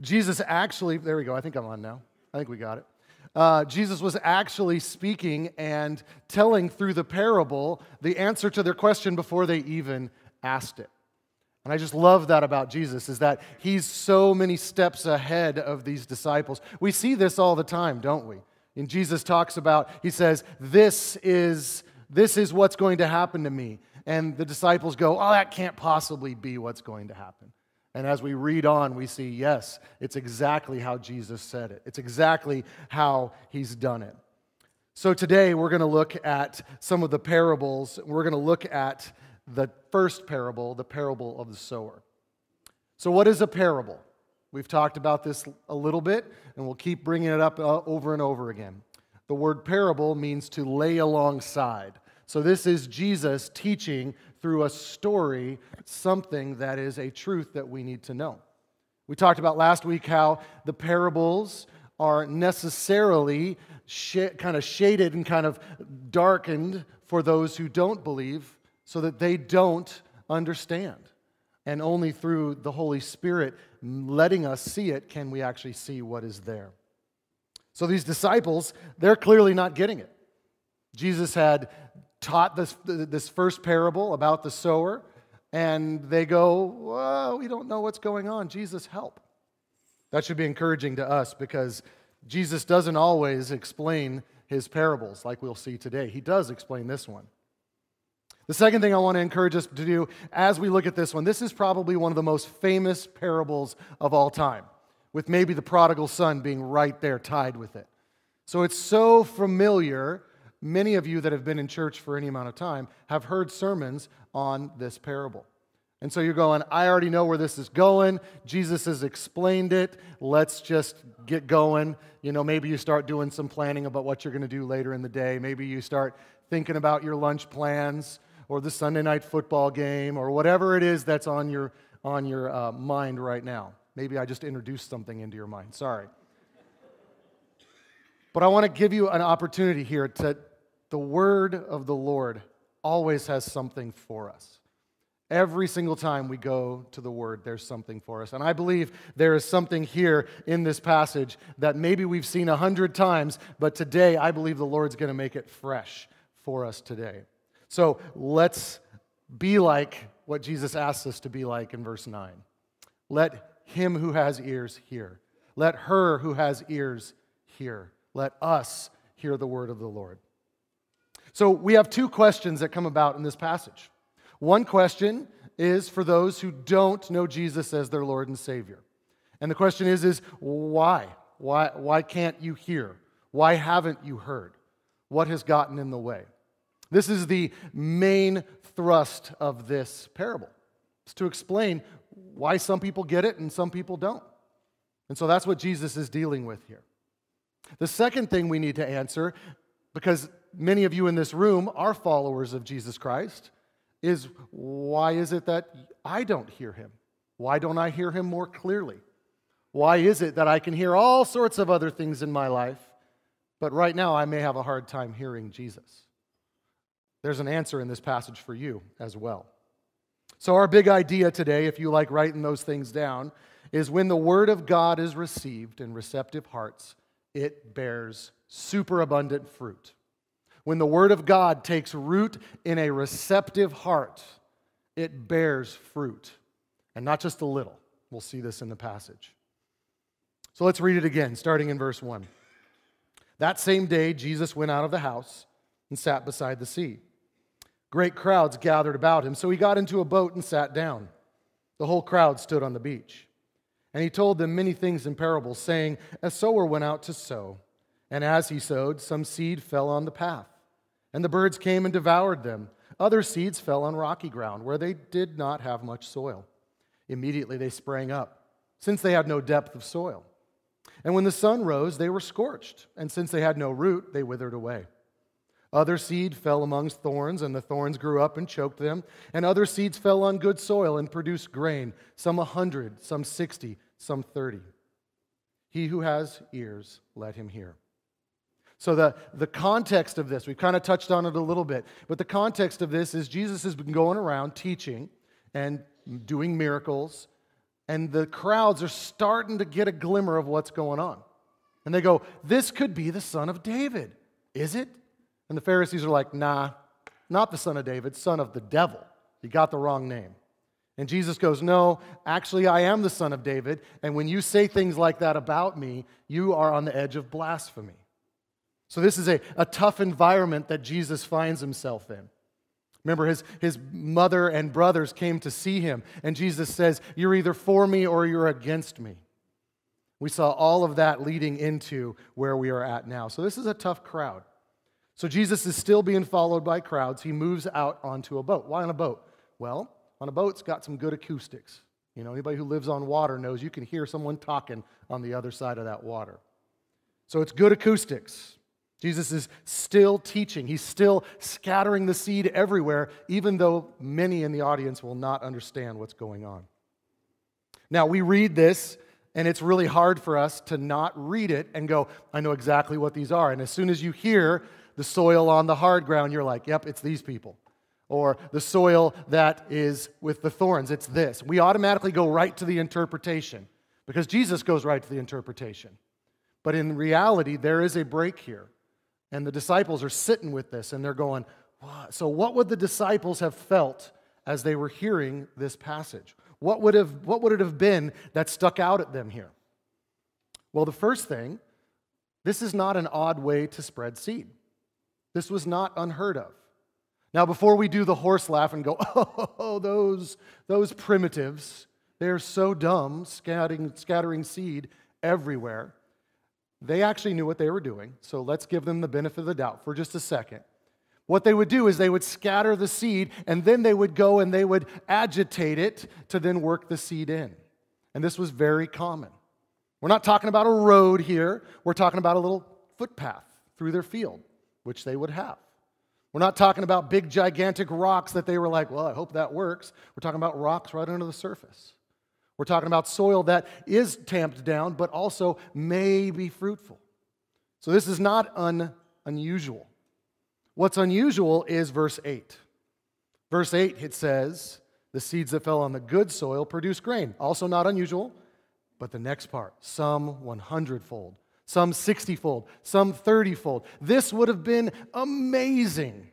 Jesus actually, there we go, I think I'm on now. I think we got it. Uh, Jesus was actually speaking and telling through the parable the answer to their question before they even asked it. And I just love that about Jesus is that he's so many steps ahead of these disciples. We see this all the time, don't we? And Jesus talks about, he says, This is, this is what's going to happen to me. And the disciples go, Oh, that can't possibly be what's going to happen. And as we read on, we see, yes, it's exactly how Jesus said it. It's exactly how he's done it. So today we're going to look at some of the parables. We're going to look at the first parable, the parable of the sower. So, what is a parable? We've talked about this a little bit, and we'll keep bringing it up uh, over and over again. The word parable means to lay alongside. So, this is Jesus teaching through a story something that is a truth that we need to know. We talked about last week how the parables are necessarily sh- kind of shaded and kind of darkened for those who don't believe so that they don't understand. And only through the Holy Spirit letting us see it can we actually see what is there. So these disciples, they're clearly not getting it. Jesus had taught this, this first parable about the sower, and they go, we don't know what's going on. Jesus, help. That should be encouraging to us because Jesus doesn't always explain his parables like we'll see today. He does explain this one. The second thing I want to encourage us to do as we look at this one, this is probably one of the most famous parables of all time, with maybe the prodigal son being right there tied with it. So it's so familiar. Many of you that have been in church for any amount of time have heard sermons on this parable. And so you're going, I already know where this is going. Jesus has explained it. Let's just get going. You know, maybe you start doing some planning about what you're going to do later in the day. Maybe you start thinking about your lunch plans or the Sunday night football game or whatever it is that's on your, on your uh, mind right now. Maybe I just introduced something into your mind. Sorry. But I want to give you an opportunity here to the word of the Lord always has something for us. Every single time we go to the Word, there's something for us. And I believe there is something here in this passage that maybe we've seen a hundred times, but today I believe the Lord's going to make it fresh for us today. So let's be like what Jesus asks us to be like in verse 9. Let him who has ears hear. Let her who has ears hear. Let us hear the word of the Lord. So we have two questions that come about in this passage. One question is for those who don't know Jesus as their Lord and Savior. And the question is, is why? Why, why can't you hear? Why haven't you heard? What has gotten in the way? This is the main thrust of this parable. It's to explain why some people get it and some people don't. And so that's what Jesus is dealing with here. The second thing we need to answer, because many of you in this room are followers of Jesus Christ, is why is it that I don't hear him? Why don't I hear him more clearly? Why is it that I can hear all sorts of other things in my life, but right now I may have a hard time hearing Jesus? There's an answer in this passage for you as well. So, our big idea today, if you like writing those things down, is when the Word of God is received in receptive hearts, it bears superabundant fruit. When the Word of God takes root in a receptive heart, it bears fruit. And not just a little. We'll see this in the passage. So let's read it again, starting in verse 1. That same day, Jesus went out of the house and sat beside the sea. Great crowds gathered about him, so he got into a boat and sat down. The whole crowd stood on the beach. And he told them many things in parables, saying, A sower went out to sow, and as he sowed, some seed fell on the path, and the birds came and devoured them. Other seeds fell on rocky ground, where they did not have much soil. Immediately they sprang up, since they had no depth of soil. And when the sun rose, they were scorched, and since they had no root, they withered away. Other seed fell amongst thorns, and the thorns grew up and choked them. And other seeds fell on good soil and produced grain, some a hundred, some sixty, some thirty. He who has ears, let him hear. So, the, the context of this, we've kind of touched on it a little bit, but the context of this is Jesus has been going around teaching and doing miracles and the crowds are starting to get a glimmer of what's going on. And they go, This could be the son of David, is it? And the Pharisees are like, Nah, not the son of David, son of the devil. You got the wrong name. And Jesus goes, No, actually, I am the son of David. And when you say things like that about me, you are on the edge of blasphemy. So, this is a, a tough environment that Jesus finds himself in. Remember, his, his mother and brothers came to see him, and Jesus says, You're either for me or you're against me. We saw all of that leading into where we are at now. So, this is a tough crowd. So, Jesus is still being followed by crowds. He moves out onto a boat. Why on a boat? Well, on a boat, it's got some good acoustics. You know, anybody who lives on water knows you can hear someone talking on the other side of that water. So, it's good acoustics. Jesus is still teaching. He's still scattering the seed everywhere, even though many in the audience will not understand what's going on. Now, we read this, and it's really hard for us to not read it and go, I know exactly what these are. And as soon as you hear the soil on the hard ground, you're like, yep, it's these people. Or the soil that is with the thorns, it's this. We automatically go right to the interpretation because Jesus goes right to the interpretation. But in reality, there is a break here. And the disciples are sitting with this and they're going, what? So, what would the disciples have felt as they were hearing this passage? What would, have, what would it have been that stuck out at them here? Well, the first thing, this is not an odd way to spread seed. This was not unheard of. Now, before we do the horse laugh and go, oh, those, those primitives, they're so dumb, scattering, scattering seed everywhere. They actually knew what they were doing, so let's give them the benefit of the doubt for just a second. What they would do is they would scatter the seed, and then they would go and they would agitate it to then work the seed in. And this was very common. We're not talking about a road here, we're talking about a little footpath through their field, which they would have. We're not talking about big, gigantic rocks that they were like, well, I hope that works. We're talking about rocks right under the surface. We're talking about soil that is tamped down, but also may be fruitful. So this is not un- unusual. What's unusual is verse 8. Verse 8, it says, The seeds that fell on the good soil produce grain. Also not unusual, but the next part, some 100 fold, some 60 fold, some 30 fold. This would have been amazing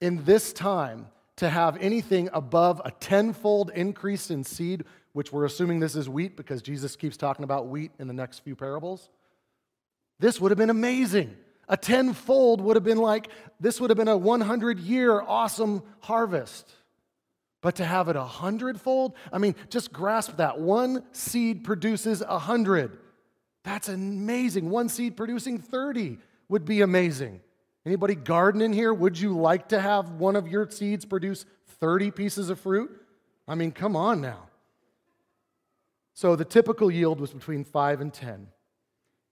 in this time to have anything above a tenfold increase in seed which we're assuming this is wheat because Jesus keeps talking about wheat in the next few parables. This would have been amazing. A tenfold would have been like, this would have been a 100 year awesome harvest. But to have it a hundredfold, I mean, just grasp that. One seed produces a hundred. That's amazing. One seed producing 30 would be amazing. Anybody gardening here? Would you like to have one of your seeds produce 30 pieces of fruit? I mean, come on now. So the typical yield was between 5 and 10.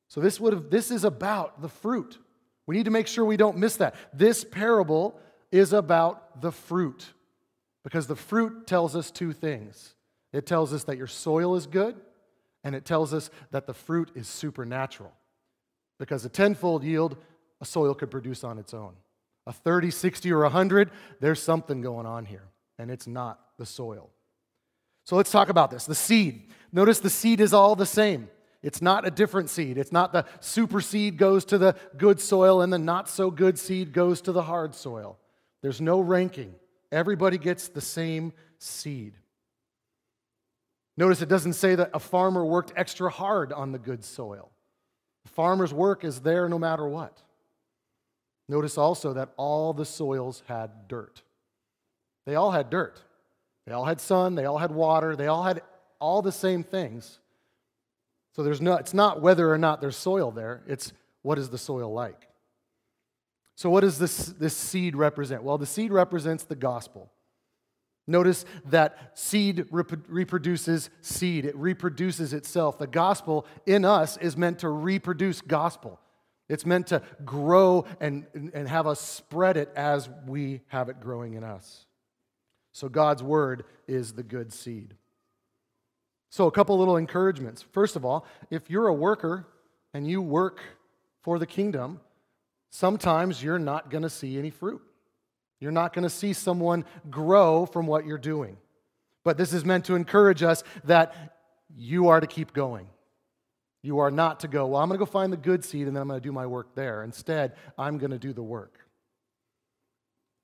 So this would have this is about the fruit. We need to make sure we don't miss that. This parable is about the fruit. Because the fruit tells us two things. It tells us that your soil is good, and it tells us that the fruit is supernatural. Because a tenfold yield, a soil could produce on its own. A 30, 60, or 100, there's something going on here, and it's not the soil. So let's talk about this. The seed. Notice the seed is all the same. It's not a different seed. It's not the super seed goes to the good soil and the not so good seed goes to the hard soil. There's no ranking. Everybody gets the same seed. Notice it doesn't say that a farmer worked extra hard on the good soil. The farmer's work is there no matter what. Notice also that all the soils had dirt. They all had dirt. They all had sun, they all had water, they all had all the same things. So there's no, it's not whether or not there's soil there, it's what is the soil like. So, what does this, this seed represent? Well, the seed represents the gospel. Notice that seed rep- reproduces seed, it reproduces itself. The gospel in us is meant to reproduce gospel. It's meant to grow and, and have us spread it as we have it growing in us. So God's word is the good seed. So, a couple little encouragements. First of all, if you're a worker and you work for the kingdom, sometimes you're not going to see any fruit. You're not going to see someone grow from what you're doing. But this is meant to encourage us that you are to keep going. You are not to go, well, I'm going to go find the good seed and then I'm going to do my work there. Instead, I'm going to do the work.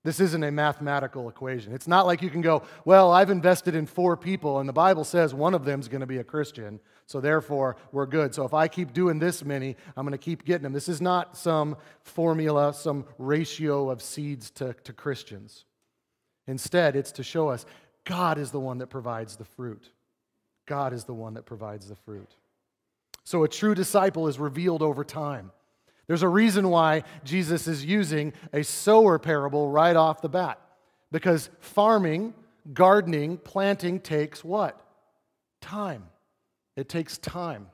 This isn't a mathematical equation. It's not like you can go, well, I've invested in four people, and the Bible says one of them's going to be a Christian, so therefore we're good. So if I keep doing this many, I'm going to keep getting them. This is not some formula, some ratio of seeds to, to Christians. Instead, it's to show us God is the one that provides the fruit. God is the one that provides the fruit. So a true disciple is revealed over time. There's a reason why Jesus is using a sower parable right off the bat. Because farming, gardening, planting takes what? Time. It takes time.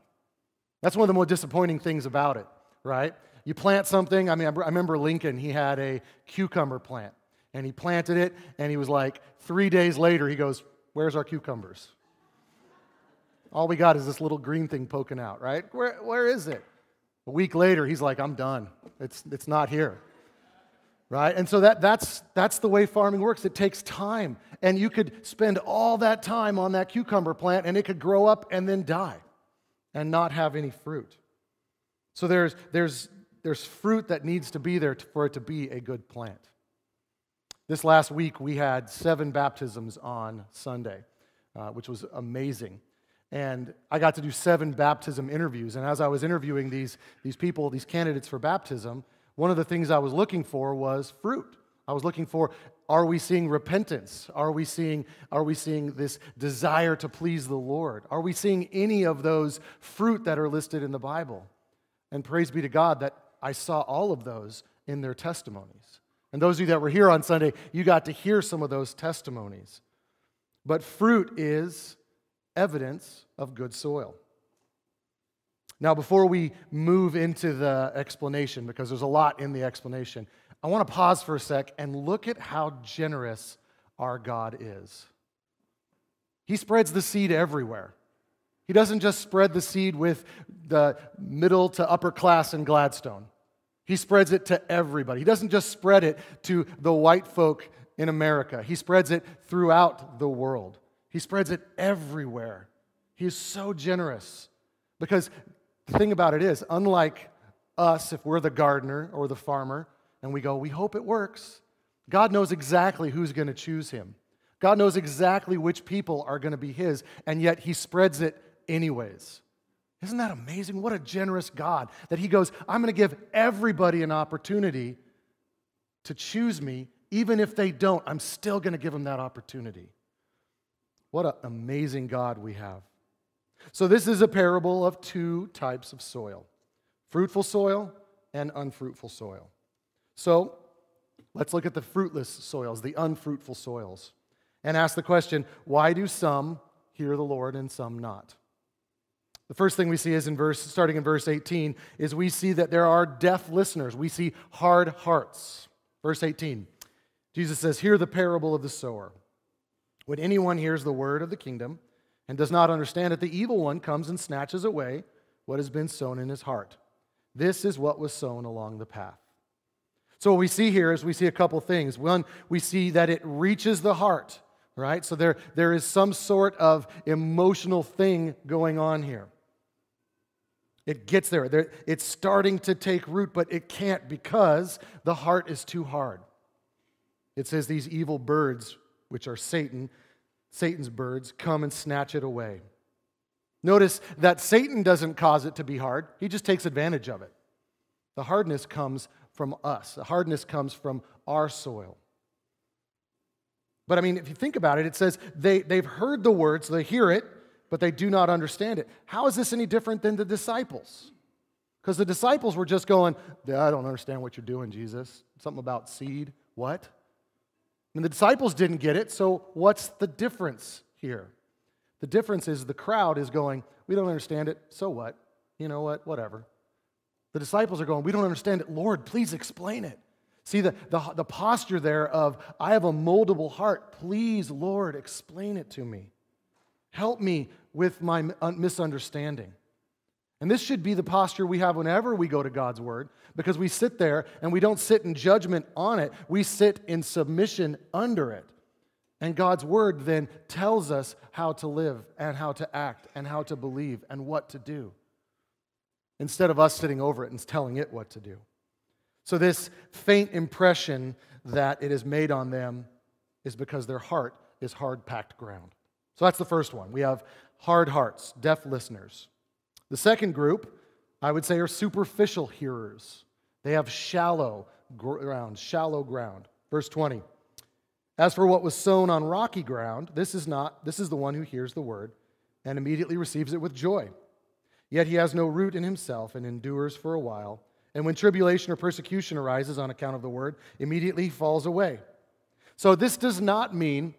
That's one of the more disappointing things about it, right? You plant something. I mean, I remember Lincoln, he had a cucumber plant, and he planted it, and he was like, three days later, he goes, Where's our cucumbers? All we got is this little green thing poking out, right? Where, where is it? A week later, he's like, I'm done. It's, it's not here. Right? And so that, that's, that's the way farming works. It takes time. And you could spend all that time on that cucumber plant and it could grow up and then die and not have any fruit. So there's, there's, there's fruit that needs to be there for it to be a good plant. This last week, we had seven baptisms on Sunday, uh, which was amazing. And I got to do seven baptism interviews. And as I was interviewing these, these people, these candidates for baptism, one of the things I was looking for was fruit. I was looking for are we seeing repentance? Are we seeing, are we seeing this desire to please the Lord? Are we seeing any of those fruit that are listed in the Bible? And praise be to God that I saw all of those in their testimonies. And those of you that were here on Sunday, you got to hear some of those testimonies. But fruit is evidence of good soil. Now, before we move into the explanation, because there's a lot in the explanation, I want to pause for a sec and look at how generous our God is. He spreads the seed everywhere. He doesn't just spread the seed with the middle to upper class in Gladstone. He spreads it to everybody. He doesn't just spread it to the white folk in America, he spreads it throughout the world. He spreads it everywhere. He is so generous. Because the thing about it is, unlike us, if we're the gardener or the farmer, and we go, we hope it works, God knows exactly who's going to choose him. God knows exactly which people are going to be his, and yet he spreads it anyways. Isn't that amazing? What a generous God that he goes, I'm going to give everybody an opportunity to choose me. Even if they don't, I'm still going to give them that opportunity. What an amazing God we have. So, this is a parable of two types of soil fruitful soil and unfruitful soil. So, let's look at the fruitless soils, the unfruitful soils, and ask the question why do some hear the Lord and some not? The first thing we see is in verse, starting in verse 18, is we see that there are deaf listeners. We see hard hearts. Verse 18, Jesus says, Hear the parable of the sower. When anyone hears the word of the kingdom and does not understand it, the evil one comes and snatches away what has been sown in his heart. This is what was sown along the path. So, what we see here is we see a couple things. One, we see that it reaches the heart, right? So, there, there is some sort of emotional thing going on here. It gets there. It's starting to take root, but it can't because the heart is too hard. It says these evil birds, which are Satan, Satan's birds come and snatch it away. Notice that Satan doesn't cause it to be hard, he just takes advantage of it. The hardness comes from us, the hardness comes from our soil. But I mean, if you think about it, it says they, they've heard the words, they hear it, but they do not understand it. How is this any different than the disciples? Because the disciples were just going, I don't understand what you're doing, Jesus. Something about seed. What? And the disciples didn't get it, so what's the difference here? The difference is the crowd is going, We don't understand it, so what? You know what? Whatever. The disciples are going, We don't understand it. Lord, please explain it. See the, the, the posture there of, I have a moldable heart. Please, Lord, explain it to me. Help me with my misunderstanding. And this should be the posture we have whenever we go to God's Word, because we sit there and we don't sit in judgment on it, we sit in submission under it. And God's word then tells us how to live and how to act and how to believe and what to do instead of us sitting over it and telling it what to do. So, this faint impression that it is made on them is because their heart is hard packed ground. So, that's the first one. We have hard hearts, deaf listeners. The second group, I would say, are superficial hearers. They have shallow ground, shallow ground. Verse 20. As for what was sown on rocky ground, this is not, this is the one who hears the word and immediately receives it with joy. Yet he has no root in himself and endures for a while. And when tribulation or persecution arises on account of the word, immediately he falls away. So this does not mean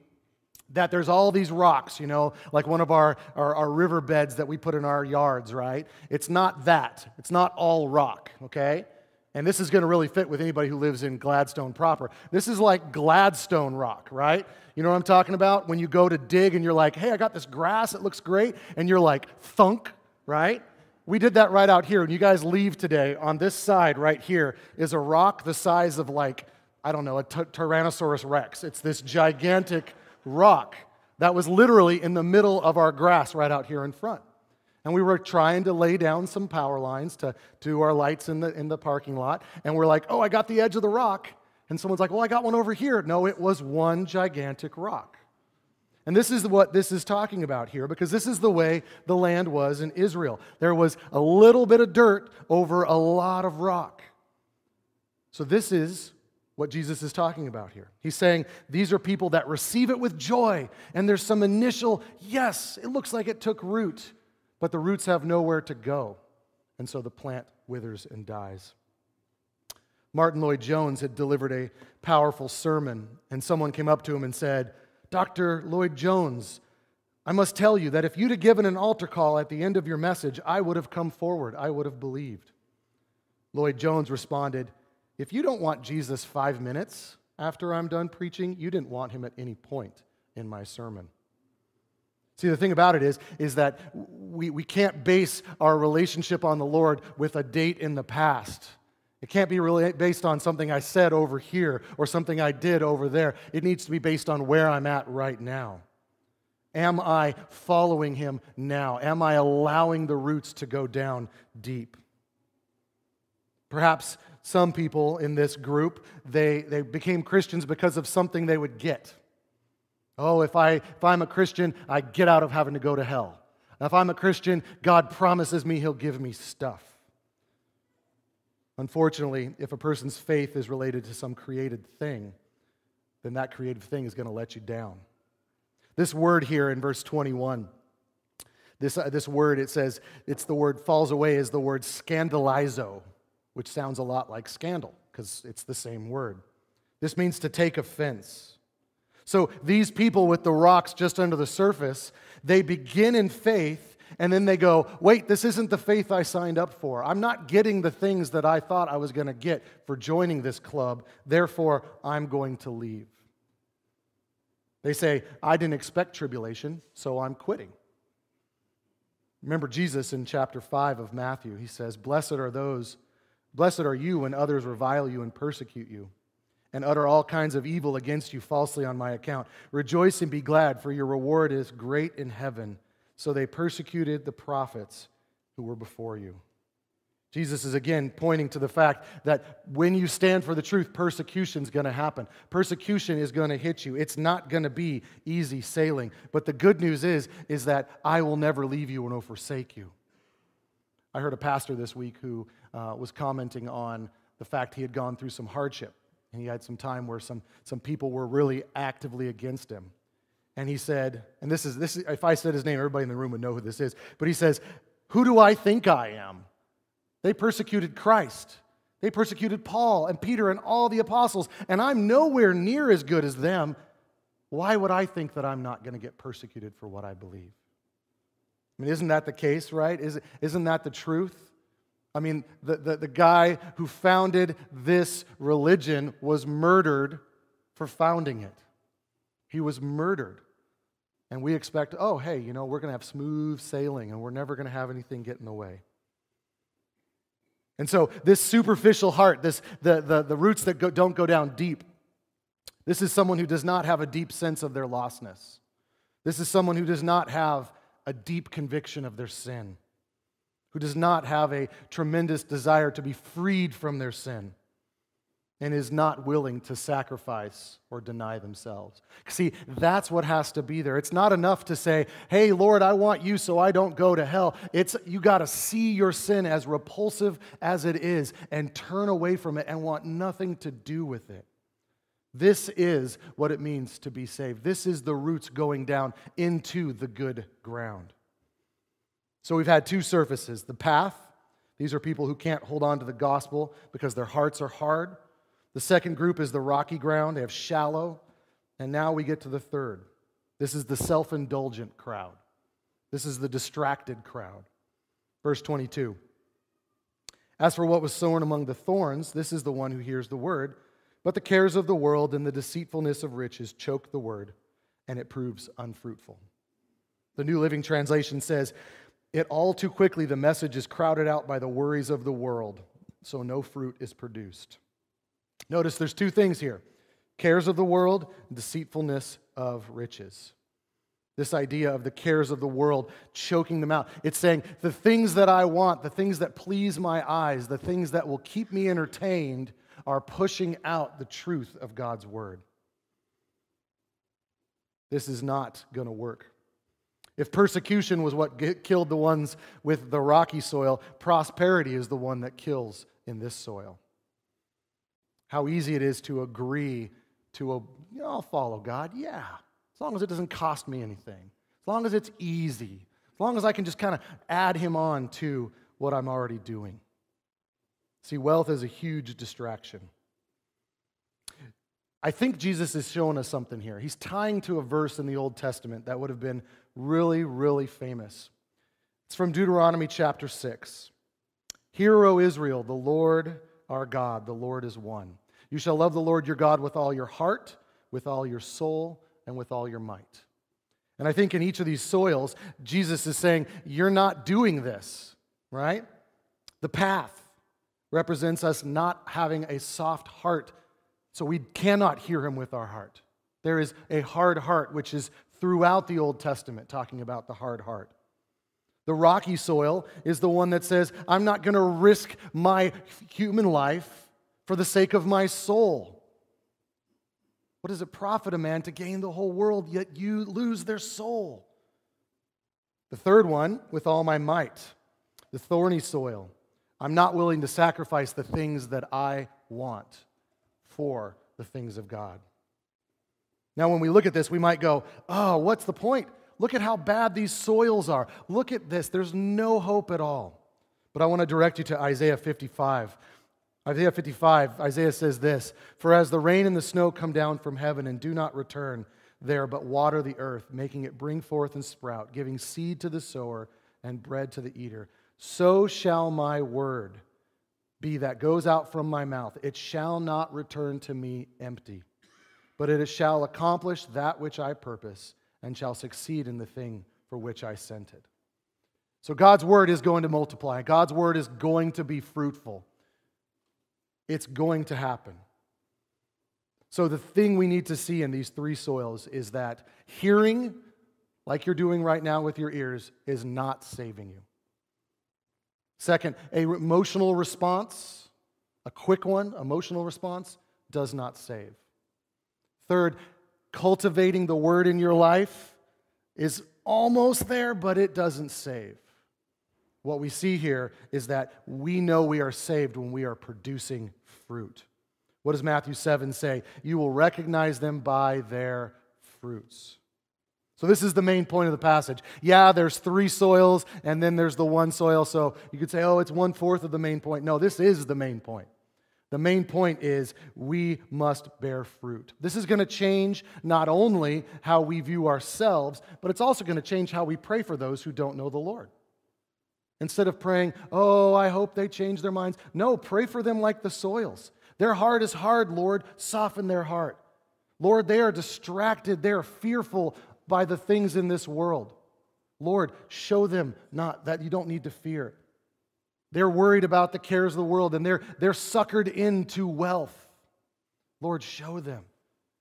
that there's all these rocks, you know, like one of our, our, our river beds that we put in our yards, right? It's not that. It's not all rock, okay? And this is going to really fit with anybody who lives in Gladstone proper. This is like Gladstone rock, right? You know what I'm talking about? When you go to dig and you're like, hey, I got this grass, it looks great, and you're like, thunk, right? We did that right out here. When you guys leave today, on this side right here is a rock the size of like, I don't know, a t- Tyrannosaurus rex. It's this gigantic rock that was literally in the middle of our grass right out here in front. And we were trying to lay down some power lines to, do our lights in the, in the parking lot. And we're like, oh, I got the edge of the rock. And someone's like, well, I got one over here. No, it was one gigantic rock. And this is what this is talking about here because this is the way the land was in Israel. There was a little bit of dirt over a lot of rock. So, this is what Jesus is talking about here. He's saying these are people that receive it with joy, and there's some initial, yes, it looks like it took root, but the roots have nowhere to go. And so the plant withers and dies. Martyn Lloyd-Jones had delivered a powerful sermon, and someone came up to him and said, Dr. Lloyd-Jones, I must tell you that if you'd have given an altar call at the end of your message, I would have come forward. I would have believed. Lloyd-Jones responded, If you don't want Jesus five minutes after I'm done preaching, you didn't want him at any point in my sermon. See, the thing about it is, is that we, we can't base our relationship on the Lord with a date in the past. It can't be really based on something I said over here or something I did over there. It needs to be based on where I'm at right now. Am I following him now? Am I allowing the roots to go down deep? Perhaps some people in this group, they, they became Christians because of something they would get. Oh, if, I, if I'm a Christian, I get out of having to go to hell. If I'm a Christian, God promises me He'll give me stuff. Unfortunately, if a person's faith is related to some created thing, then that creative thing is going to let you down. This word here in verse 21, this, uh, this word, it says, it's the word falls away, is the word scandalizo, which sounds a lot like scandal because it's the same word. This means to take offense. So these people with the rocks just under the surface, they begin in faith and then they go, wait, this isn't the faith I signed up for. I'm not getting the things that I thought I was going to get for joining this club. Therefore, I'm going to leave. They say, I didn't expect tribulation, so I'm quitting. Remember Jesus in chapter 5 of Matthew. He says, Blessed are those, blessed are you when others revile you and persecute you and utter all kinds of evil against you falsely on my account. Rejoice and be glad, for your reward is great in heaven. So they persecuted the prophets who were before you. Jesus is again pointing to the fact that when you stand for the truth, persecution is going to happen. Persecution is going to hit you. It's not going to be easy sailing. But the good news is, is that I will never leave you nor forsake you. I heard a pastor this week who uh, was commenting on the fact he had gone through some hardship. And he had some time where some, some people were really actively against him. And he said, and this is, this is, if I said his name, everybody in the room would know who this is. But he says, Who do I think I am? They persecuted Christ. They persecuted Paul and Peter and all the apostles, and I'm nowhere near as good as them. Why would I think that I'm not going to get persecuted for what I believe? I mean, isn't that the case, right? Is, isn't that the truth? I mean, the, the, the, guy who founded this religion was murdered for founding it. He was murdered. And we expect, oh, hey, you know, we're going to have smooth sailing and we're never going to have anything get in the way. And so, this superficial heart, this, the, the, the roots that go, don't go down deep, This is someone who does not have a deep sense of their lostness. This is someone who does not have a deep conviction of their sin, who does not have a tremendous desire to be freed from their sin and is not willing to sacrifice or deny themselves. See, that's what has to be there. It's not enough to say, "Hey Lord, I want you so I don't go to hell." It's you got to see your sin as repulsive as it is and turn away from it and want nothing to do with it. This is what it means to be saved. This is the roots going down into the good ground. So we've had two surfaces the path. These are people who can't hold on to the gospel because their hearts are hard. The second group is the rocky ground, they have shallow. And now we get to the third. This is the self indulgent crowd. This is the distracted crowd. Verse 22. As for what was sown among the thorns, this is the one who hears the word, but the cares of the world and the deceitfulness of riches choke the word, and it proves unfruitful. The New Living Translation says, It all too quickly the message is crowded out by the worries of the world, so no fruit is produced. Notice there's two things here cares of the world, deceitfulness of riches. This idea of the cares of the world choking them out. It's saying the things that I want, the things that please my eyes, the things that will keep me entertained are pushing out the truth of God's word. This is not going to work. If persecution was what killed the ones with the rocky soil, prosperity is the one that kills in this soil how easy it is to agree to, a, you know, I'll follow God. Yeah, as long as it doesn't cost me anything, as long as it's easy, as long as I can just kind of add Him on to what I'm already doing. See, wealth is a huge distraction. I think Jesus is showing us something here. He's tying to a verse in the Old Testament that would have been really, really famous. It's from Deuteronomy chapter 6. Hear, O Israel, the Lord our God, the Lord is one. You shall love the Lord your God with all your heart, with all your soul, and with all your might. And I think in each of these soils, Jesus is saying, You're not doing this, right? The path represents us not having a soft heart, so we cannot hear him with our heart. There is a hard heart, which is throughout the Old Testament talking about the hard heart. The rocky soil is the one that says, I'm not going to risk my human life for the sake of my soul. What does it profit a man to gain the whole world, yet you lose their soul? The third one, with all my might, the thorny soil. I'm not willing to sacrifice the things that I want for the things of God. Now, when we look at this, we might go, oh, what's the point? Look at how bad these soils are. Look at this. There's no hope at all. But I want to direct you to Isaiah 55. Isaiah 55, Isaiah says this For as the rain and the snow come down from heaven and do not return there, but water the earth, making it bring forth and sprout, giving seed to the sower and bread to the eater, so shall my word be that goes out from my mouth. It shall not return to me empty, but it shall accomplish that which I purpose and shall succeed in the thing for which I sent it. So God's word is going to multiply, God's word is going to be fruitful. It's going to happen. So, the thing we need to see in these three soils is that hearing, like you're doing right now with your ears, is not saving you. Second, a emotional response, a quick one, emotional response, does not save. Third, cultivating the word in your life is almost there, but it doesn't save. What we see here is that we know we are saved when we are producing fruit. What does Matthew 7 say? You will recognize them by their fruits. So, this is the main point of the passage. Yeah, there's three soils, and then there's the one soil. So, you could say, oh, it's one fourth of the main point. No, this is the main point. The main point is we must bear fruit. This is going to change not only how we view ourselves, but it's also going to change how we pray for those who don't know the Lord. Instead of praying, oh, I hope they change their minds. No, pray for them like the soils. Their heart is hard, Lord. Soften their heart. Lord, they are distracted. They are fearful by the things in this world. Lord, show them not that you don't need to fear. They're worried about the cares of the world and they're, they're suckered into wealth. Lord, show them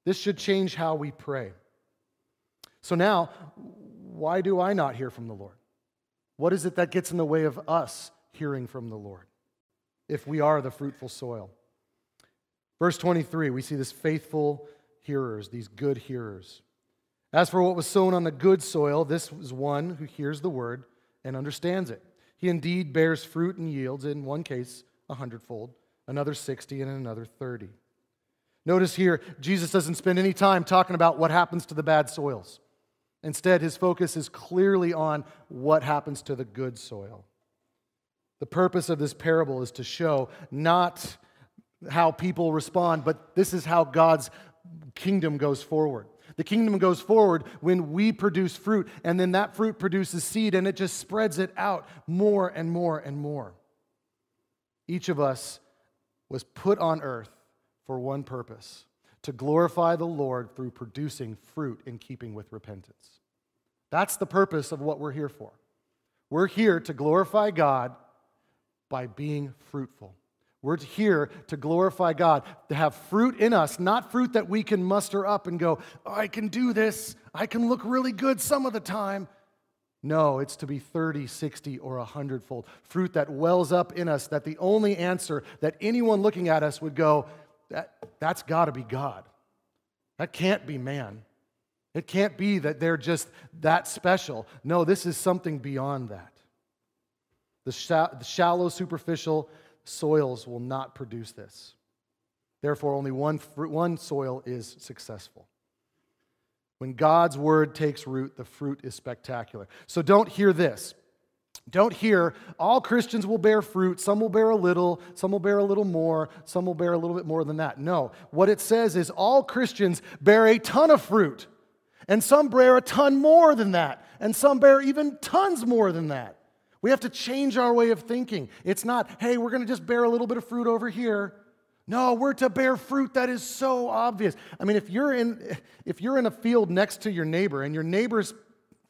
This should change how we pray. So now, why do I not hear from the Lord? What is it that gets in the way of us hearing from the Lord if we are the fruitful soil? Verse 23, we see this faithful hearers, these good hearers. As for what was sown on the good soil, this is one who hears the word and understands it. He indeed bears fruit and yields, in one case, a hundredfold, another 60, and another 30. Notice here, Jesus doesn't spend any time talking about what happens to the bad soils. Instead, his focus is clearly on what happens to the good soil. The purpose of this parable is to show not how people respond, but this is how God's kingdom goes forward. The kingdom goes forward when we produce fruit, and then that fruit produces seed, and it just spreads it out more and more and more. Each of us was put on earth for one purpose to glorify the Lord through producing fruit in keeping with repentance. That's the purpose of what we're here for. We're here to glorify God by being fruitful. We're here to glorify God, to have fruit in us, not fruit that we can muster up and go, oh, I can do this, I can look really good some of the time. No, it's to be 30, 60, or 100 fold. Fruit that wells up in us, that the only answer that anyone looking at us would go, that, that's got to be God. That can't be man. It can't be that they're just that special. No, this is something beyond that. The, the shallow, superficial, soils will not produce this. Therefore, only one, fruit, one soil is successful. When God's word takes root, the fruit is spectacular. So don't hear this. Don't hear all Christians will bear fruit. Some will bear a little, some will bear a little more, some will bear a little bit more than that. No. What it says is all Christians bear a ton of fruit, and some bear a ton more than that, and some bear even tons more than that. We have to change our way of thinking. It's not, hey, we're going to just bear a little bit of fruit over here. No, we're to bear fruit that is so obvious. I mean, if you're in if you're in a field next to your neighbor and your neighbor's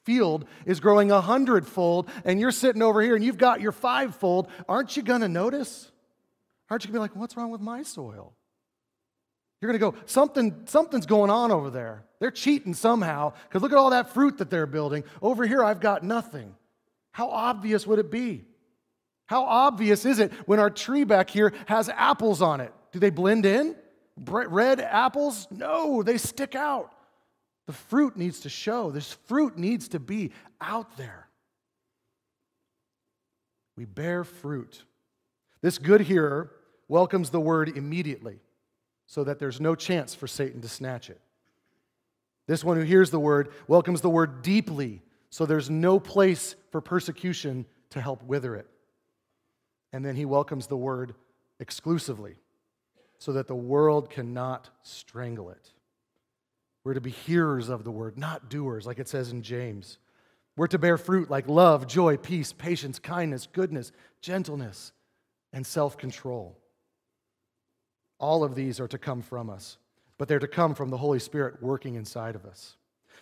field is growing a hundredfold and you're sitting over here and you've got your fivefold, aren't you going to notice? Aren't you going to be like, what's wrong with my soil? You're going to go, something, something's going on over there. They're cheating somehow because look at all that fruit that they're building. Over here, I've got nothing. How obvious would it be? How obvious is it when our tree back here has apples on it? Do they blend in? Red apples? No, they stick out. The fruit needs to show. This fruit needs to be out there. We bear fruit. This good hearer welcomes the word immediately so that there's no chance for Satan to snatch it. This one who hears the word welcomes the word deeply so there's no place for persecution to help wither it. And then he welcomes the word exclusively so that the world cannot strangle it. We're to be hearers of the word, not doers, like it says in James. We're to bear fruit like love, joy, peace, patience, kindness, goodness, gentleness, and self control. All of these are to come from us, but they're to come from the Holy Spirit working inside of us.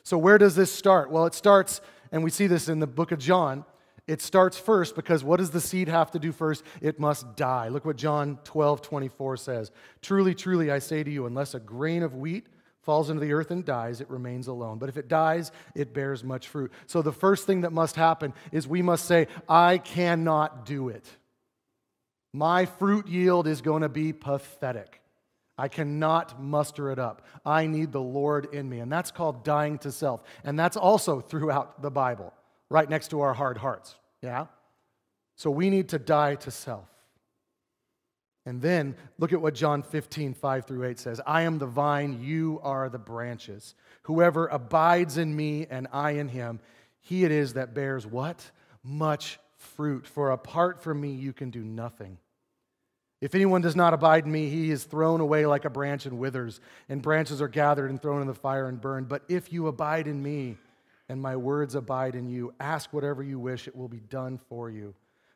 So, where does this start? Well, it starts, and we see this in the book of John. It starts first because what does the seed have to do first? It must die. Look what John 12, 24 says. Truly, truly, I say to you, unless a grain of wheat falls into the earth and dies, it remains alone. But if it dies, it bears much fruit. So the first thing that must happen is we must say, I cannot do it. My fruit yield is going to be pathetic. I cannot muster it up. I need the Lord in me. And that's called dying to self. And that's also throughout the Bible, right next to our hard hearts. Yeah? So we need to die to self. And then look at what John 15, 5 through 8 says I am the vine, you are the branches. Whoever abides in me and I in him, he it is that bears what? Much fruit. For apart from me, you can do nothing. If anyone does not abide in me, he is thrown away like a branch and withers, and branches are gathered and thrown in the fire and burned. But if you abide in me, and my words abide in you, ask whatever you wish, it will be done for you.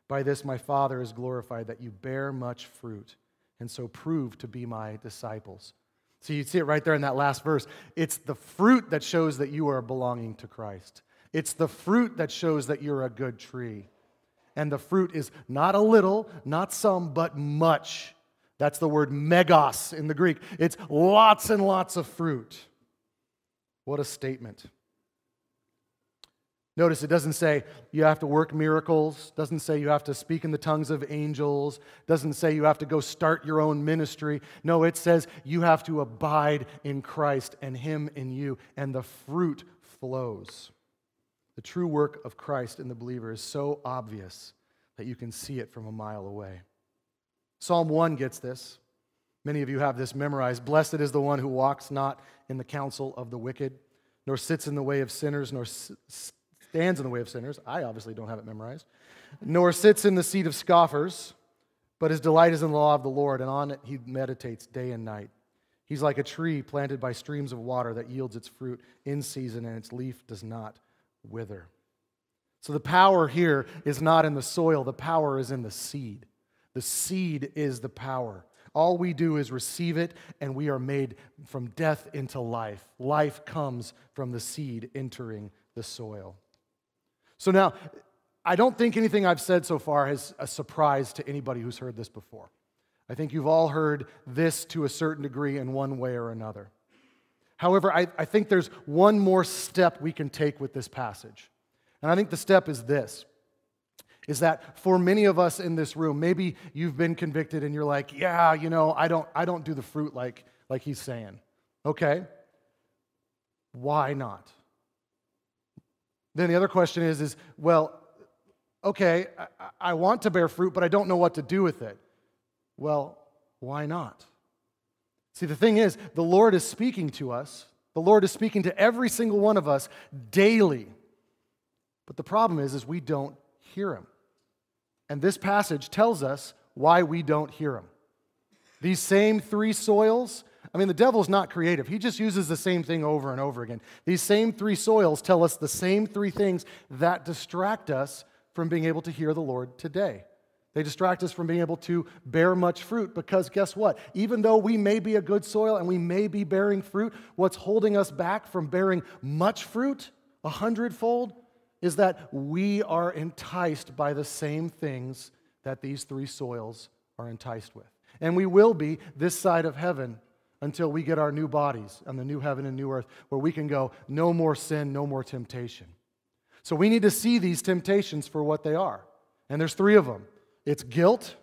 By this my Father is glorified, that you bear much fruit, and so prove to be my disciples. So you see it right there in that last verse. It's the fruit that shows that you are belonging to Christ. It's the fruit that shows that you're a good tree. And the fruit is not a little, not some, but much. That's the word megas in the Greek. It's lots and lots of fruit. What a statement. Notice it doesn't say you have to work miracles, doesn't say you have to speak in the tongues of angels, doesn't say you have to go start your own ministry. No, it says you have to abide in Christ and him in you and the fruit flows. The true work of Christ in the believer is so obvious that you can see it from a mile away. Psalm 1 gets this. Many of you have this memorized. Blessed is the one who walks not in the counsel of the wicked, nor sits in the way of sinners, nor stands in the way of sinners. I obviously don't have it memorized. Nor sits in the seat of scoffers, but his delight is in the law of the Lord, and on it he meditates day and night. He's like a tree planted by streams of water that yields its fruit in season, and its leaf does not wither. So the power here is not in the soil, the power is in the seed. The seed is the power. All we do is receive it, and we are made from death into life. Life comes from the seed entering the soil. So now, I don't think anything I've said so far is a surprise to anybody who's heard this before. I think you've all heard this to a certain degree in one way or another. However, I, I think there's one more step we can take with this passage. And I think the step is this is that for many of us in this room, maybe you've been convicted and you're like, yeah, you know, I don't, I don't do the fruit like, like he's saying. Okay. Why not? Then the other question is, is well, okay, I, I want to bear fruit, but I don't know what to do with it. Well, why not? See, the thing is, the Lord is speaking to us. The Lord is speaking to every single one of us daily. But the problem is, is we don't hear him. And this passage tells us why we don't hear him. These same three soils I mean, the devil's not creative. He just uses the same thing over and over again. These same three soils tell us the same three things that distract us from being able to hear the Lord today. They distract us from being able to bear much fruit because guess what? Even though we may be a good soil and we may be bearing fruit, what's holding us back from bearing much fruit, a hundredfold, is that we are enticed by the same things that these three soils are enticed with. And we will be this side of heaven until we get our new bodies and the new heaven and new earth where we can go, no more sin, no more temptation. So we need to see these temptations for what they are. And there's three of them it's guilt,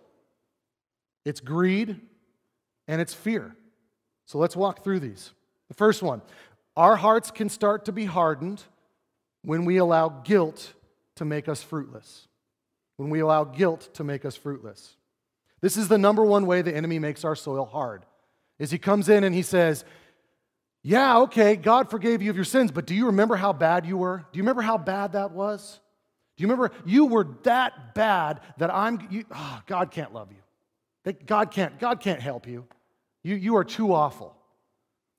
it's greed, and it's fear. So let's walk through these. The first one our hearts can start to be hardened when we allow guilt to make us fruitless. When we allow guilt to make us fruitless. This is the number one way the enemy makes our soil hard is he comes in and he says, Yeah, okay, God forgave you of your sins, but do you remember how bad you were? Do you remember how bad that was? Do you remember you were that bad that I'm, you, oh, God can't love you. God can't, God can't help you. You, you are too awful.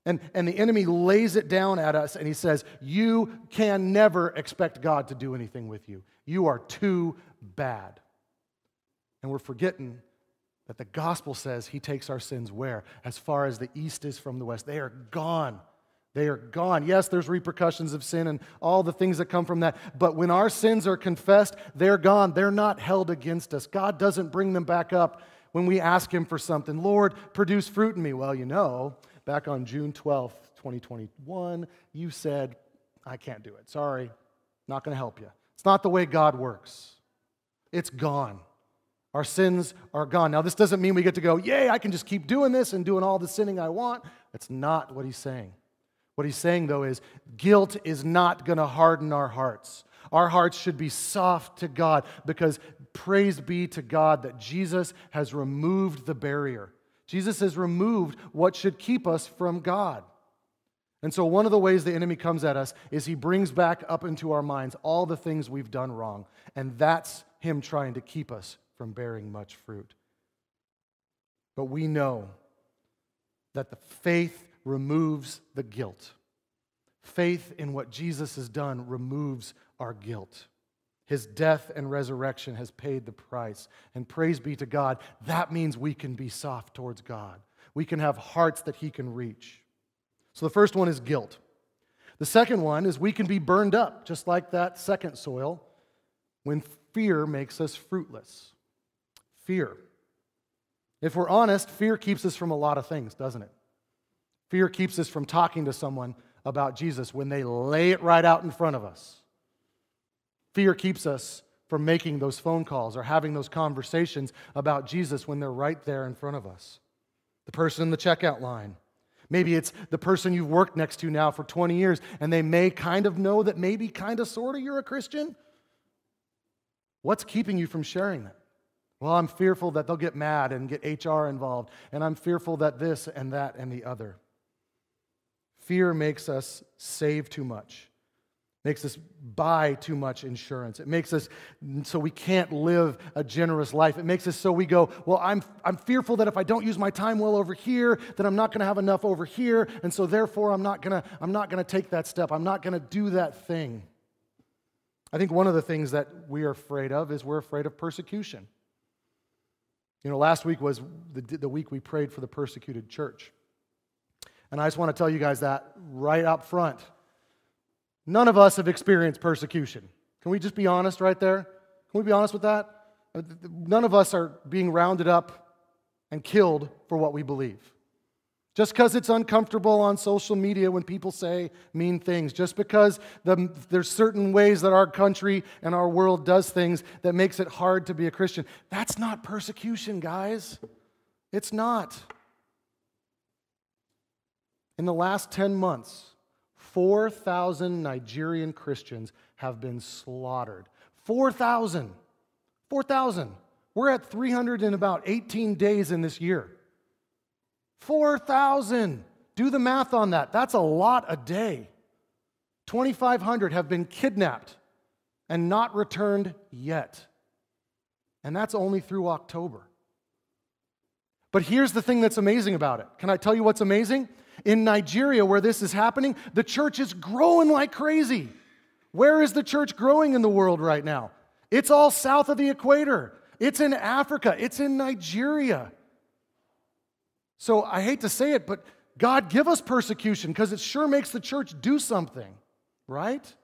And, and the enemy lays it down at us and he says, You can never expect God to do anything with you. You are too bad. And we're forgetting that the gospel says he takes our sins where? As far as the east is from the west. They are gone. They are gone. Yes, there's repercussions of sin and all the things that come from that. But when our sins are confessed, they're gone. They're not held against us. God doesn't bring them back up when we ask Him for something. Lord, produce fruit in me. Well, you know, back on June 12th, 2021, you said, I can't do it. Sorry, not going to help you. It's not the way God works, it's gone. Our sins are gone. Now, this doesn't mean we get to go, yay, I can just keep doing this and doing all the sinning I want. That's not what he's saying. What he's saying, though, is guilt is not going to harden our hearts. Our hearts should be soft to God because praise be to God that Jesus has removed the barrier. Jesus has removed what should keep us from God. And so, one of the ways the enemy comes at us is he brings back up into our minds all the things we've done wrong. And that's him trying to keep us from bearing much fruit. But we know that the faith removes the guilt. Faith in what Jesus has done removes our guilt. His death and resurrection has paid the price. And praise be to God, that means we can be soft towards God. We can have hearts that He can reach. So the first one is guilt. The second one is we can be burned up, just like that second soil, when fear makes us fruitless fear. If we're honest, fear keeps us from a lot of things, doesn't it? Fear keeps us from talking to someone about Jesus when they lay it right out in front of us. Fear keeps us from making those phone calls or having those conversations about Jesus when they're right there in front of us. The person in the checkout line. Maybe it's the person you've worked next to now for 20 years, and they may kind of know that maybe, kind of, sort of, you're a Christian. What's keeping you from sharing that? Well, I'm fearful that they'll get mad and get HR involved, and I'm fearful that this and that and the other. Fear makes us save too much, makes us buy too much insurance. It makes us so we can't live a generous life. It makes us so we go, well, I'm, I'm fearful that if I don't use my time well over here, then I'm not going to have enough over here, and so therefore I'm not going to I'm not going to take that step. I'm not going to do that thing. I think one of the things that we are afraid of is we're afraid of persecution. You know, last week was the, the week we prayed for the persecuted church. And I just want to tell you guys that right up front. None of us have experienced persecution. Can we just be honest right there? Can we be honest with that? Uh, none of us are being rounded up and killed for what we believe. Just because it's uncomfortable on social media when people say mean things, just because the, there's certain ways that our country and our world does things that makes it hard to be a Christian, that's not persecution, guys. It's not. In the last 10 months, 4,000 Nigerian Christians have been slaughtered. 4,000. 4,000. We're at 300 in about 18 days in this year. 4,000. Do the math on that. That's a lot a day. 2,500 have been kidnapped and not returned yet. And that's only through October. But here's the thing that's amazing about it. Can I tell you what's amazing? In Nigeria, where this is happening, the church is growing like crazy. Where is the church growing in the world right now? It's all south of the equator. It's in Africa. It's in Nigeria. So I hate to say it, but God give us persecution because it sure makes the church do something, right?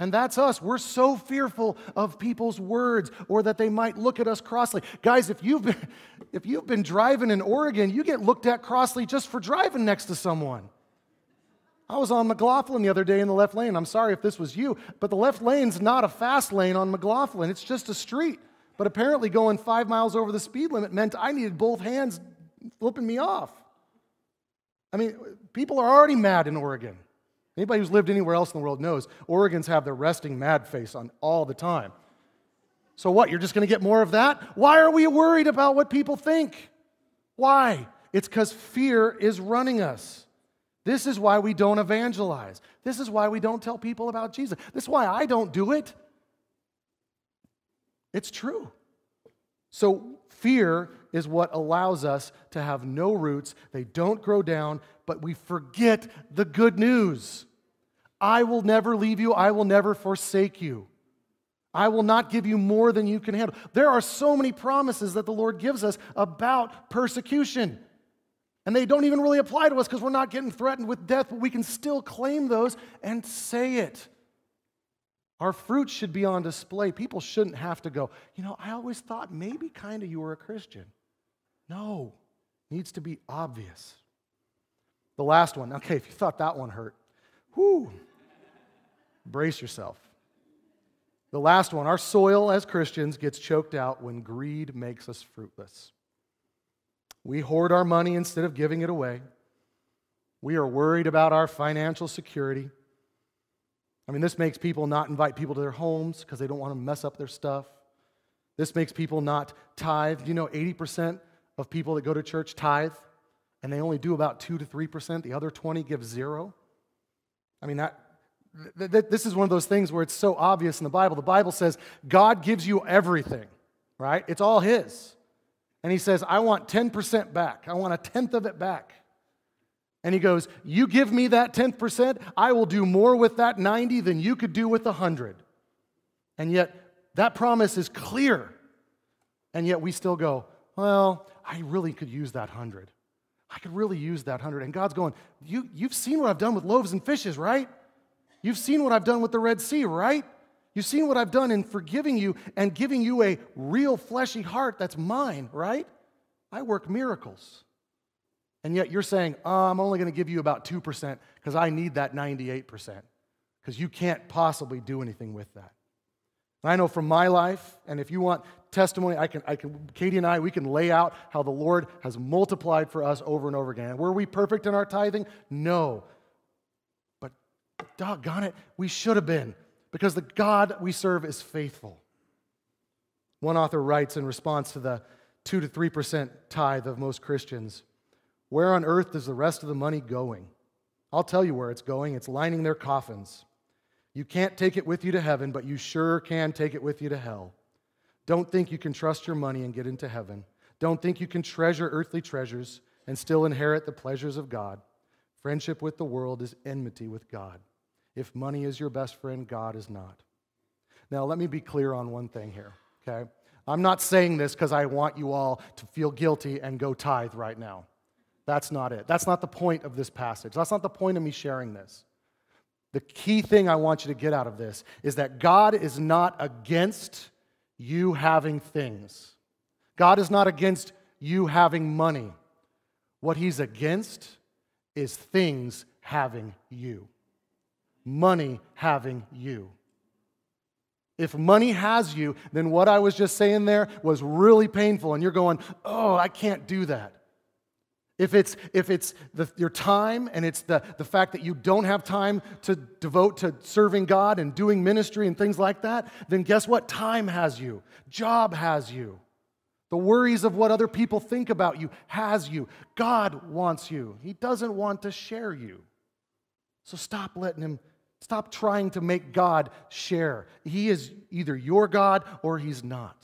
And that's us. We're so fearful of people's words or that they might look at us crossly. Guys, if you've been, if you've been driving in Oregon, you get looked at crossly just for driving next to someone. I was on McLoughlin the other day in the left lane. I'm sorry if this was you, but the left lane's not a fast lane on McLoughlin, it's just a street. But apparently, going five miles over the speed limit meant I needed both hands flipping me off. I mean, people are already mad in Oregon. Anybody who's lived anywhere else in the world knows Oregons have their resting mad face on all the time. So what, you're just going to get more of that? Why are we worried about what people think? Why? It's because fear is running us. This is why we don't evangelize. This is why we don't tell people about Jesus. This is why I don't do it. It's true. So, fear is what allows us to have no roots. They don't grow down, but we forget the good news. I will never leave you, I will never forsake you. I will not give you more than you can handle. There are so many promises that the Lord gives us about persecution. And they don't even really apply to us because we're not getting threatened with death, but we can still claim those and say it. Our fruit should be on display. People shouldn't have to go, you know, I always thought maybe kind of you were a Christian. No, needs to be obvious. The last one, okay, if you thought that one hurt, whoo, Brace yourself. The last one our soil as Christians gets choked out when greed makes us fruitless. We hoard our money instead of giving it away. We are worried about our financial security. I mean, this makes people not invite people to their homes because they don't want to mess up their stuff. This makes people not tithe. You know, 80% of people that go to church tithe, and they only do about 2 to 3%. The other 20 give zero. I mean, that, this is one of those things where it's so obvious in the Bible. The Bible says God gives you everything, right? It's all His. And He says, I want 10% back. I want a tenth of it back. And He goes, You give me that 10%, I will do more with that 90 than you could do with 100. And yet, that promise is clear. And yet, we still go, Well, I really could use that 100. I could really use that 100. And God's going, you, You've seen what I've done with loaves and fishes, right? You've seen what I've done with the Red Sea, right? You've seen what I've done in forgiving you and giving you a real fleshy heart that's mine, right? I work miracles. And yet you're saying, oh, I'm only going to give you about 2% because I need that 98% because you can't possibly do anything with that. I know from my life, and if you want testimony, I can, I can, Katie and I, we can lay out how the Lord has multiplied for us over and over again. Were we perfect in our tithing? No. Doggone it, we should have been because the God we serve is faithful. One author writes in response to the 2 to 3% tithe of most Christians Where on earth is the rest of the money going? I'll tell you where it's going. It's lining their coffins. You can't take it with you to heaven, but you sure can take it with you to hell. Don't think you can trust your money and get into heaven. Don't think you can treasure earthly treasures and still inherit the pleasures of God. Friendship with the world is enmity with God. If money is your best friend, God is not. Now, let me be clear on one thing here, okay? I'm not saying this because I want you all to feel guilty and go tithe right now. That's not it. That's not the point of this passage. That's not the point of me sharing this. The key thing I want you to get out of this is that God is not against you having things. God is not against you having money. What He's against is things having you, money having you. If money has you, then what I was just saying there was really painful, and you're going, oh, I can't do that. If it's, if it's the, your time and it's the, the fact that you don't have time to devote to serving God and doing ministry and things like that, then guess what? Time has you, job has you. The worries of what other people think about you has you. God wants you, He doesn't want to share you. So stop letting Him, stop trying to make God share. He is either your God or He's not.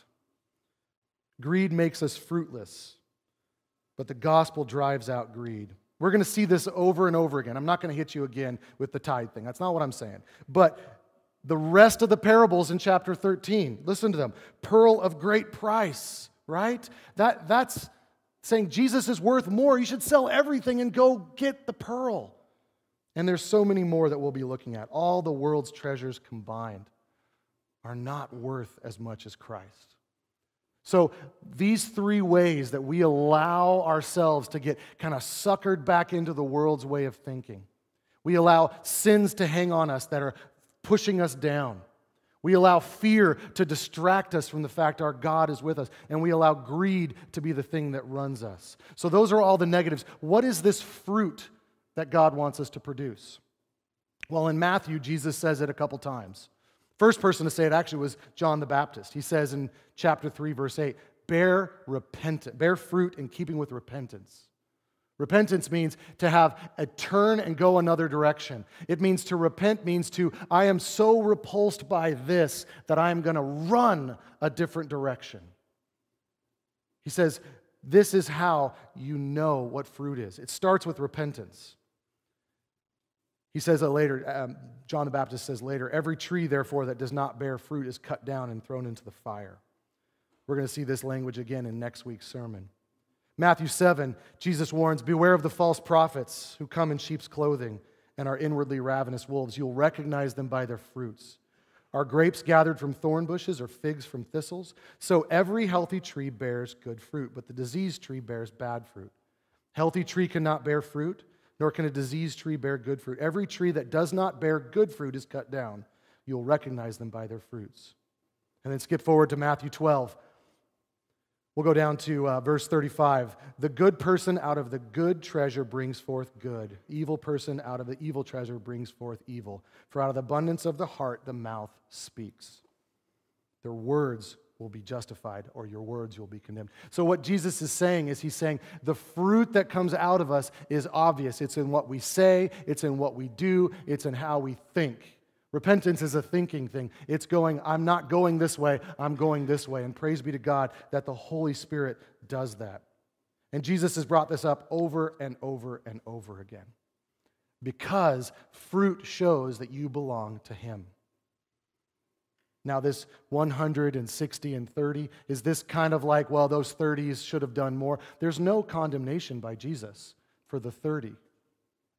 Greed makes us fruitless but the gospel drives out greed. We're going to see this over and over again. I'm not going to hit you again with the tithe thing. That's not what I'm saying. But the rest of the parables in chapter 13, listen to them. Pearl of great price, right? That, that's saying Jesus is worth more. You should sell everything and go get the pearl. And there's so many more that we'll be looking at. All the world's treasures combined are not worth as much as Christ. So, these three ways that we allow ourselves to get kind of suckered back into the world's way of thinking. We allow sins to hang on us that are pushing us down. We allow fear to distract us from the fact our God is with us. And we allow greed to be the thing that runs us. So, those are all the negatives. What is this fruit that God wants us to produce? Well, in Matthew, Jesus says it a couple times. First person to say it actually was John the Baptist. He says in chapter 3, verse 8, bear repentance, bear fruit in keeping with repentance. Repentance means to have a turn and go another direction. It means to repent means to, I am so repulsed by this that I am going to run a different direction. He says, This is how you know what fruit is. It starts with repentance. He says it later, um, John the Baptist says later, every tree, therefore, that does not bear fruit is cut down and thrown into the fire. We're going to see this language again in next week's sermon. Matthew 7, Jesus warns Beware of the false prophets who come in sheep's clothing and are inwardly ravenous wolves. You'll recognize them by their fruits. Are grapes gathered from thorn bushes or figs from thistles? So every healthy tree bears good fruit, but the diseased tree bears bad fruit. Healthy tree cannot bear fruit nor can a diseased tree bear good fruit. Every tree that does not bear good fruit is cut down. You'll recognize them by their fruits. And then skip forward to Matthew 12. We'll go down to uh, verse 35. The good person out of the good treasure brings forth good. Evil person out of the evil treasure brings forth evil. For out of the abundance of the heart, the mouth speaks. Their words will be justified or your words will be condemned. So, what Jesus is saying is, He's saying the fruit that comes out of us is obvious. It's in what we say, it's in what we do, it's in how we think. Repentance is a thinking thing. It's going, I'm not going this way, I'm going this way. And praise be to God that the Holy Spirit does that. And Jesus has brought this up over and over and over again because fruit shows that you belong to Him. Now, this 160 and 30, is this kind of like, well, those 30s should have done more? There's no condemnation by Jesus for the 30,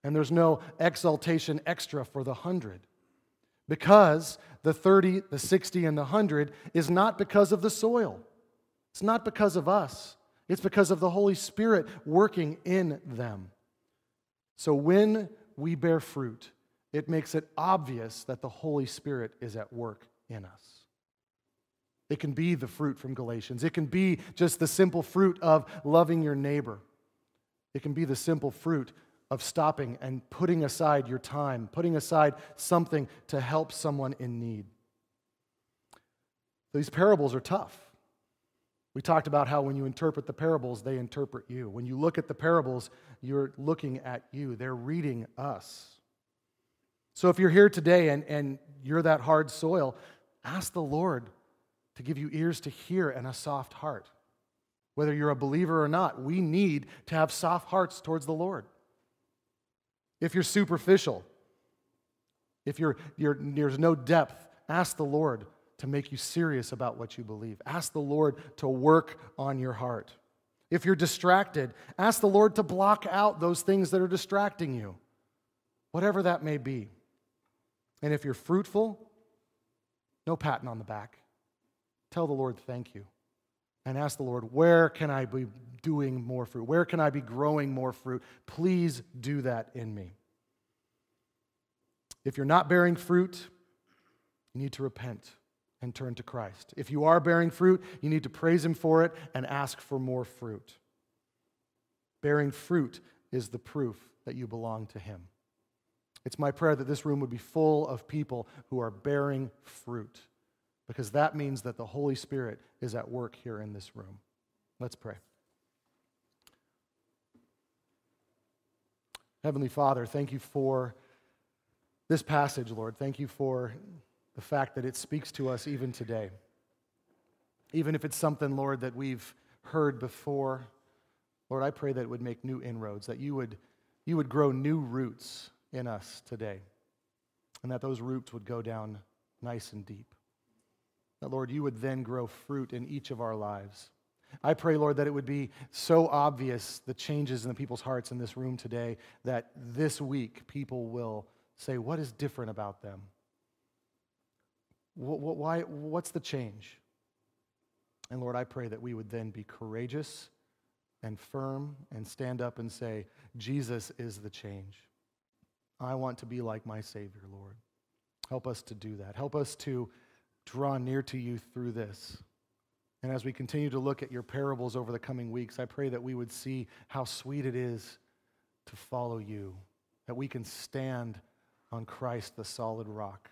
and there's no exaltation extra for the 100. Because the 30, the 60, and the 100 is not because of the soil, it's not because of us. It's because of the Holy Spirit working in them. So when we bear fruit, it makes it obvious that the Holy Spirit is at work in us. It can be the fruit from Galatians. It can be just the simple fruit of loving your neighbor. It can be the simple fruit of stopping and putting aside your time, putting aside something to help someone in need. These parables are tough. We talked about how when you interpret the parables, they interpret you. When you look at the parables, you're looking at you, they're reading us. So if you're here today and, and you're that hard soil, ask the Lord to give you ears to hear and a soft heart. Whether you're a believer or not, we need to have soft hearts towards the Lord. If you're superficial, if you're, you're, there's no depth, ask the Lord to make you serious about what you believe. Ask the Lord to work on your heart. If you're distracted, ask the Lord to block out those things that are distracting you, whatever that may be. And if you're fruitful, no patting on the back. Tell the Lord thank you. And ask the Lord, where can I be doing more fruit? Where can I be growing more fruit? Please do that in me. If you're not bearing fruit, you need to repent and turn to Christ. If you are bearing fruit, you need to praise Him for it and ask for more fruit. Bearing fruit is the proof that you belong to Him. It's my prayer that this room would be full of people who are bearing fruit, because that means that the Holy Spirit is at work here in this room. Let's pray. Heavenly Father, thank you for this passage, Lord. Thank you for the fact that it speaks to us even today. Even if it's something, Lord, that we've heard before, Lord, I pray that it would make new inroads, that you would, you would grow new roots in us today, and that those roots would go down nice and deep. That, Lord, you would then grow fruit in each of our lives. I pray, Lord, that it would be so obvious the changes in the people's hearts in this room today that this week people will say, What is different about them? Why, what's the change? And Lord, I pray that we would then be courageous and firm and stand up and say, Jesus is the change. I want to be like my Savior, Lord. Help us to do that. Help us to draw near to you through this. And as we continue to look at your parables over the coming weeks, I pray that we would see how sweet it is to follow you, that we can stand on Christ, the solid rock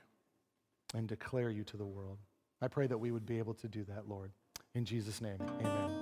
and declare you to the world. I pray that we would be able to do that, Lord. In Jesus' name, amen.